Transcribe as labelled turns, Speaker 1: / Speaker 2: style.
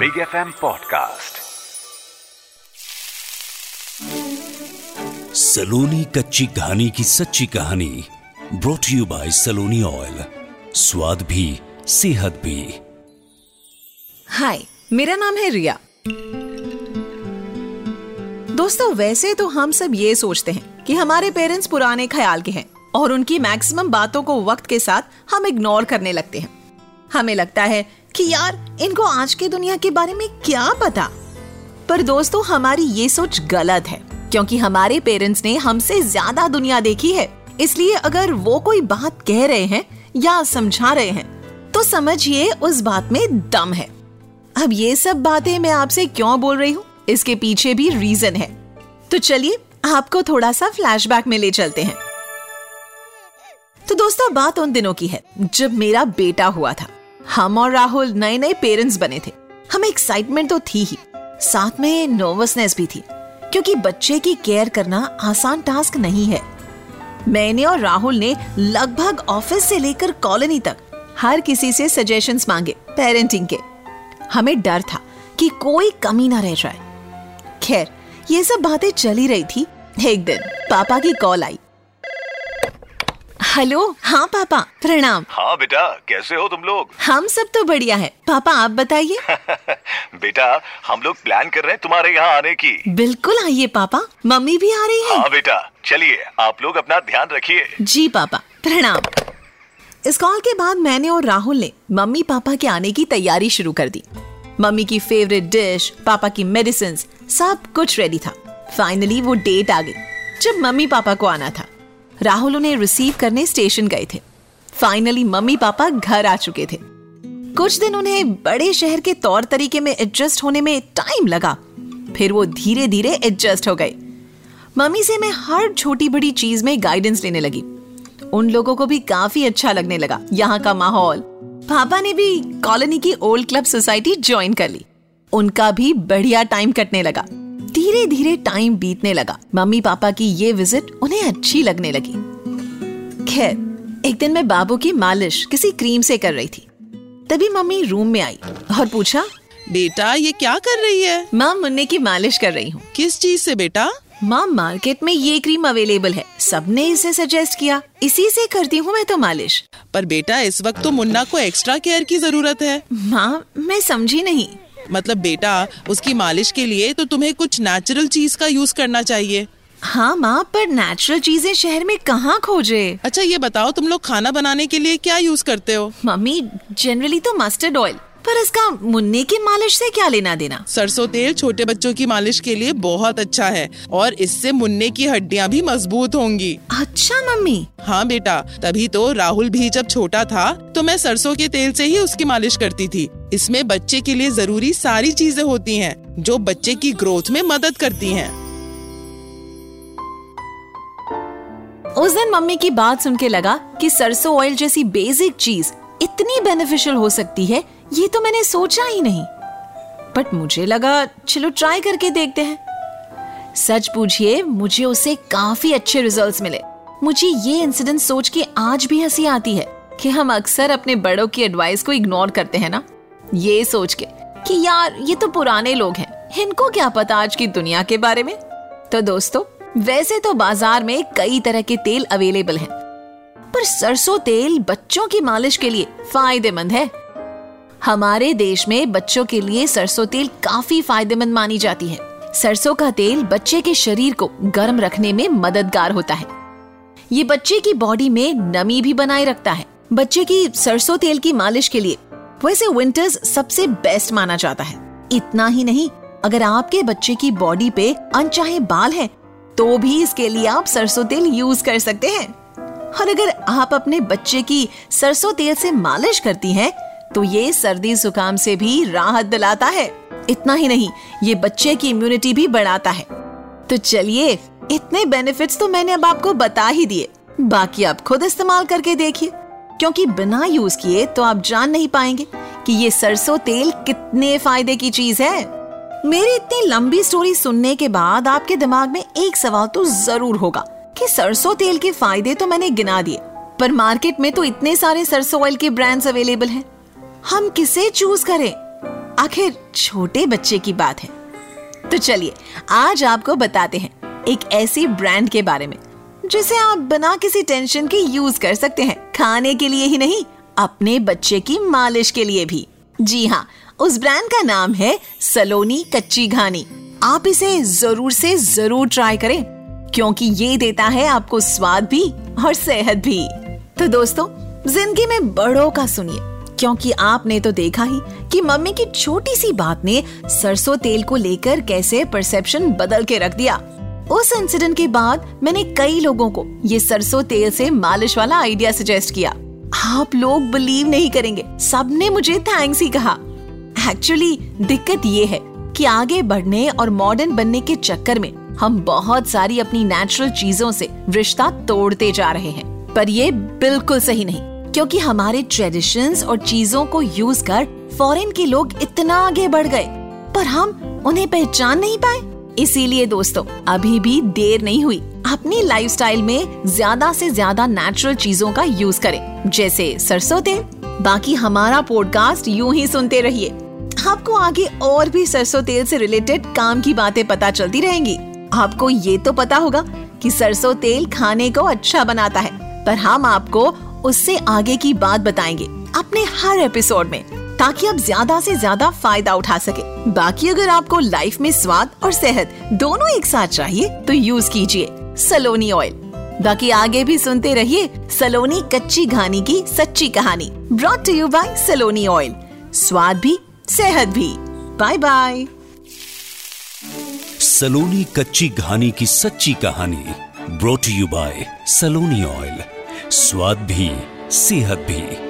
Speaker 1: Big F M podcast
Speaker 2: Saloni कच्ची कहानी की सच्ची कहानी brought you by Saloni oil स्वाद भी सेहत भी।
Speaker 3: हाय मेरा नाम है रिया। दोस्तों वैसे तो हम सब ये सोचते हैं कि हमारे पेरेंट्स पुराने ख्याल के हैं और उनकी मैक्सिमम बातों को वक्त के साथ हम इग्नोर करने लगते हैं। हमें लगता है कि यार, इनको आज की दुनिया के बारे में क्या पता? पर दोस्तों, हमारी ये सोच गलत है, क्योंकि हमारे पेरेंट्स ने हमसे ज़्यादा दुनिया देखी है। इसलिए अगर वो कोई बात कह रहे हैं या समझा रहे हैं तो समझिए उस बात में दम है। अब ये सब बातें मैं आपसे क्यों बोल रही हूँ? इसके पीछे भी रीजन है। तो चलिए, आपको थोड़ा सा फ्लैशबैक में ले चलते हैं। तो दोस्तों, बात उन दिनों की है, जब मेरा बेटा हुआ था। हम और राहुल नए नए पेरेंट्स बने थे। हमें एक्साइटमेंट तो थी ही। साथ में नर्वसनेस भी थी, क्योंकि बच्चे की केयर करना आसान टास्क नहीं है। मैंने और राहुल ने लगभग ऑफ़िस से लेकर कॉलोनी तक हर किसी से सजेशंस मांगे पेरेंटिंग के। हमें डर था कि कोई कमी ना रह जाए। खैर, ये सब बातें चली रही थी एक दिन। पापा की कॉल आई। हेलो? हाँ पापा। प्रणाम।
Speaker 1: हाँ बेटा कैसे हो तुम लोग?
Speaker 3: हम सब तो बढ़िया है। पापा आप बताइए।
Speaker 1: बेटा हम लोग प्लान कर रहे हैं तुम्हारे यहाँ आने की।
Speaker 3: बिल्कुल आइए पापा। मम्मी भी आ रही है।
Speaker 1: हाँ बेटा चलिए आप लोग अपना ध्यान रखिए।
Speaker 3: जी पापा। प्रणाम। इस कॉल के बाद मैंने और राहुल ने मम्मी पापा के आने की तैयारी शुरू कर दी। मम्मी की फेवरेट डिश पापा की मेडिसिन सब कुछ रेडी था। फाइनली वो डेट आ गई जब मम्मी पापा को आना था। राहुल उन्हें रिसीव करने स्टेशन गए थे। फाइनली मम्मी पापा घर आ चुके थे। कुछ दिन उन्हें बड़े शहर के तौर तरीके में एडजस्ट होने में टाइम लगा। फिर वो धीरे धीरे एडजस्ट हो गए। मम्मी से मैं हर छोटी बड़ी चीज़ में गाइडेंस लेने लगी। उन लोगों को भी काफ़ी अच्छा लगने लगा। यहाँ का माहौल। पापा ने भी कॉलोनी की ओल्ड क्लब सोसाइटी ज्वाइन कर ली। उनका भी बढ़िया टाइम कटने लगा। धीरे धीरे टाइम बीतने लगा। मम्मी पापा की ये विज़िट उन्हें अच्छी लगने लगी। खैर एक दिन मैं बाबू की मालिश किसी क्रीम से कर रही थी। तभी मम्मी रूम में आई और पूछा
Speaker 4: बेटा ये क्या कर रही है?
Speaker 3: माँ मुन्ने की मालिश कर रही हूँ।
Speaker 4: किस चीज़ से बेटा?
Speaker 3: माँ मार्केट में ये क्रीम अवेलेबल है। सबने इसे सजेस्ट किया। इसी से करती हूँ मैं तो मालिश।
Speaker 4: पर बेटा इस वक्त तो मुन्ना को एक्स्ट्रा केयर की ज़रूरत है।
Speaker 3: माँ मैं समझी नहीं।
Speaker 4: मतलब बेटा उसकी मालिश के लिए तो तुम्हें कुछ नेचुरल चीज़ का यूज़ करना चाहिए।
Speaker 3: हाँ माँ पर नेचुरल चीज़ें शहर में कहाँ खोजे?
Speaker 4: अच्छा ये बताओ तुम लोग खाना बनाने के लिए क्या यूज़ करते हो?
Speaker 3: मम्मी जनरली तो मस्टर्ड ऑयल पर इसका मुन्ने की मालिश से क्या लेना देना?
Speaker 4: सरसों तेल छोटे बच्चों की मालिश के लिए बहुत अच्छा है और इससे मुन्ने की हड्डियाँ भी मज़बूत होंगी।
Speaker 3: अच्छा मम्मी।
Speaker 4: हाँ बेटा तभी तो राहुल भी जब छोटा था तो मैं सरसों के तेल से ही उसकी मालिश करती थी। इसमें बच्चे के लिए ज़रूरी सारी चीज़ें होती हैं, जो बच्चे की ग्रोथ में मदद करती हैं।
Speaker 3: उस दिन मम्मी की बात सुन के लगा कि सरसों ऑयल जैसी बेसिक चीज़ इतनी बेनिफिशियल हो सकती है, ये तो मैंने सोचा ही नहीं। बट मुझे लगा, चलो ट्राई करके देखते हैं। सच पूछिए, मुझे उससे काफ़ी अच्छे रिजल्ट्स मिले। मुझे ये इंसिडेंट सोच के आज भी हँसी आती है कि हम अक्सर अपने बड़ों की एडवाइस को इग्नोर करते हैं ना। ये सोच के कि यार, ये तो पुराने लोग हैं। इनको क्या पता आज की दुनिया के बारे में? तो दोस्तों, वैसे तो बाज़ार में कई तरह के तेल अवेलेबल हैं। पर सरसों तेल बच्चों की मालिश के लिए फ़ायदेमंद है। हमारे देश में बच्चों के लिए सरसों तेल काफ़ी फ़ायदेमंद मानी जाती है। सरसों का तेल बच्चे के शरीर को गर्म रखने में मददगार होता है। ये बच्चे की बॉडी में नमी भी बनाए रखता है। बच्चे की सरसों तेल की मालिश के लिए वैसे विंटर्स सबसे बेस्ट माना जाता है। इतना ही नहीं अगर आपके बच्चे की बॉडी पे अनचाहे बाल हैं, तो भी इसके लिए आप सरसों तेल यूज़ कर सकते हैं। और अगर आप अपने बच्चे की सरसों तेल से मालिश करती हैं, तो ये सर्दी जुकाम से भी राहत दिलाता है। इतना ही नहीं ये बच्चे की इम्यूनिटी भी बढ़ाता है। तो चलिए इतने बेनिफिट्स तो मैंने अब आपको बता ही दिए। बाकी आप खुद इस्तेमाल करके देखिए। क्योंकि बिना यूज़ किए तो आप जान नहीं पाएँगे कि ये सरसों तेल कितने फ़ायदे की चीज़ है। मेरी इतनी लंबी स्टोरी सुनने के बाद आपके दिमाग में एक सवाल तो ज़रूर होगा कि सरसों तेल के फ़ायदे तो मैंने गिना दिए, पर मार्केट में तो इतने सारे सरसों ऑयल के ब्रांड्स अवेलेबल हैं। हम किसे चूज़ करें? आखिर छोटे बच्चे की बात है। तो चलिए, आज आपको बताते हैं एक ऐसी ब्रांड के बारे में। जिसे आप बिना किसी टेंशन के यूज़ कर सकते हैं। खाने के लिए ही नहीं, अपने बच्चे की मालिश के लिए भी। जी हाँ उस ब्रांड का नाम है सलोनी कच्ची घानी। आप इसे ज़रूर से ज़रूर ट्राई करें, क्योंकि ये देता है आपको स्वाद भी और सेहत भी। तो दोस्तों, ज़िंदगी में बड़ों का सुनिए, क्योंकि आपने तो देखा ही कि मम्मी की छोटी सी बात ने सरसों तेल को लेकर कैसे परसेप्शन बदल के रख दिया। उस इंसिडेंट के बाद मैंने कई लोगों को ये सरसों तेल से मालिश वाला आइडिया सजेस्ट किया। आप लोग बिलीव नहीं करेंगे। सबने मुझे थैंक्स ही कहा। एक्चुअली दिक्कत ये है कि आगे बढ़ने और मॉडर्न बनने के चक्कर में हम बहुत सारी अपनी नेचुरल चीज़ों से रिश्ता तोड़ते जा रहे हैं। पर ये बिल्कुल सही नहीं, क्योंकि हमारे ट्रेडिशंस और चीज़ों को यूज़ कर फॉरेन के लोग इतना आगे बढ़ गए, पर हम उन्हें पहचान नहीं पाए। इसीलिए दोस्तों, अभी भी देर नहीं हुई। अपनी लाइफस्टाइल में ज़्यादा से ज़्यादा नेचुरल चीज़ों का यूज़ करें, जैसे सरसों तेल। बाकी हमारा पॉडकास्ट यूँ ही सुनते रहिए। आपको आगे और भी सरसों तेल से रिलेटेड काम की बातें पता चलती रहेंगी। आपको ये तो पता होगा कि सरसों तेल खाने को अच्छा बनाता है, पर हम आपको उससे आगे की बात बताएँगे, अपने हर एपिसोड में। ताकि आप ज़्यादा से ज़्यादा फ़ायदा उठा सके। बाकी अगर आपको लाइफ में स्वाद और सेहत दोनों एक साथ चाहिए तो यूज़ कीजिए सलोनी ऑयल बाकी आगे भी सुनते रहिए सलोनी कच्ची घानी की सच्ची कहानी। Brought to you by Saloni oil स्वाद भी, सेहत भी। बाय बाय
Speaker 2: सलोनी कच्ची घानी की सच्ची कहानी। Brought you by Saloni oil स्वाद भी, सेहत भी।